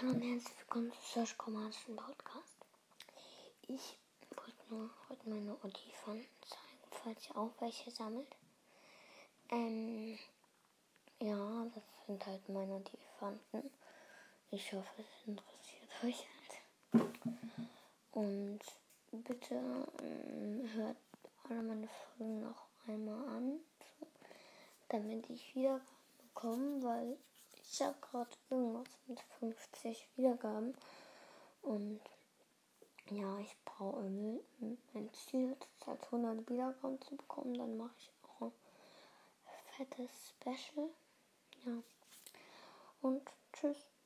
Hallo und herzlich willkommen zu Search Commands Podcast. Ich wollte nur heute meine Olifanten zeigen, falls ihr auch welche sammelt. Ähm, ja, das sind halt meine Olifanten. Ich hoffe, es interessiert euch halt. Und bitte ähm, hört alle meine Folgen noch einmal an, damit ich wieder bekomme, weil ich habe gerade irgendwas mit 50 Wiedergaben. Und ja, ich brauche mein Ziel ist halt 100 Wiedergaben zu bekommen. Dann mache ich auch ein fettes Special. Ja. Und tschüss.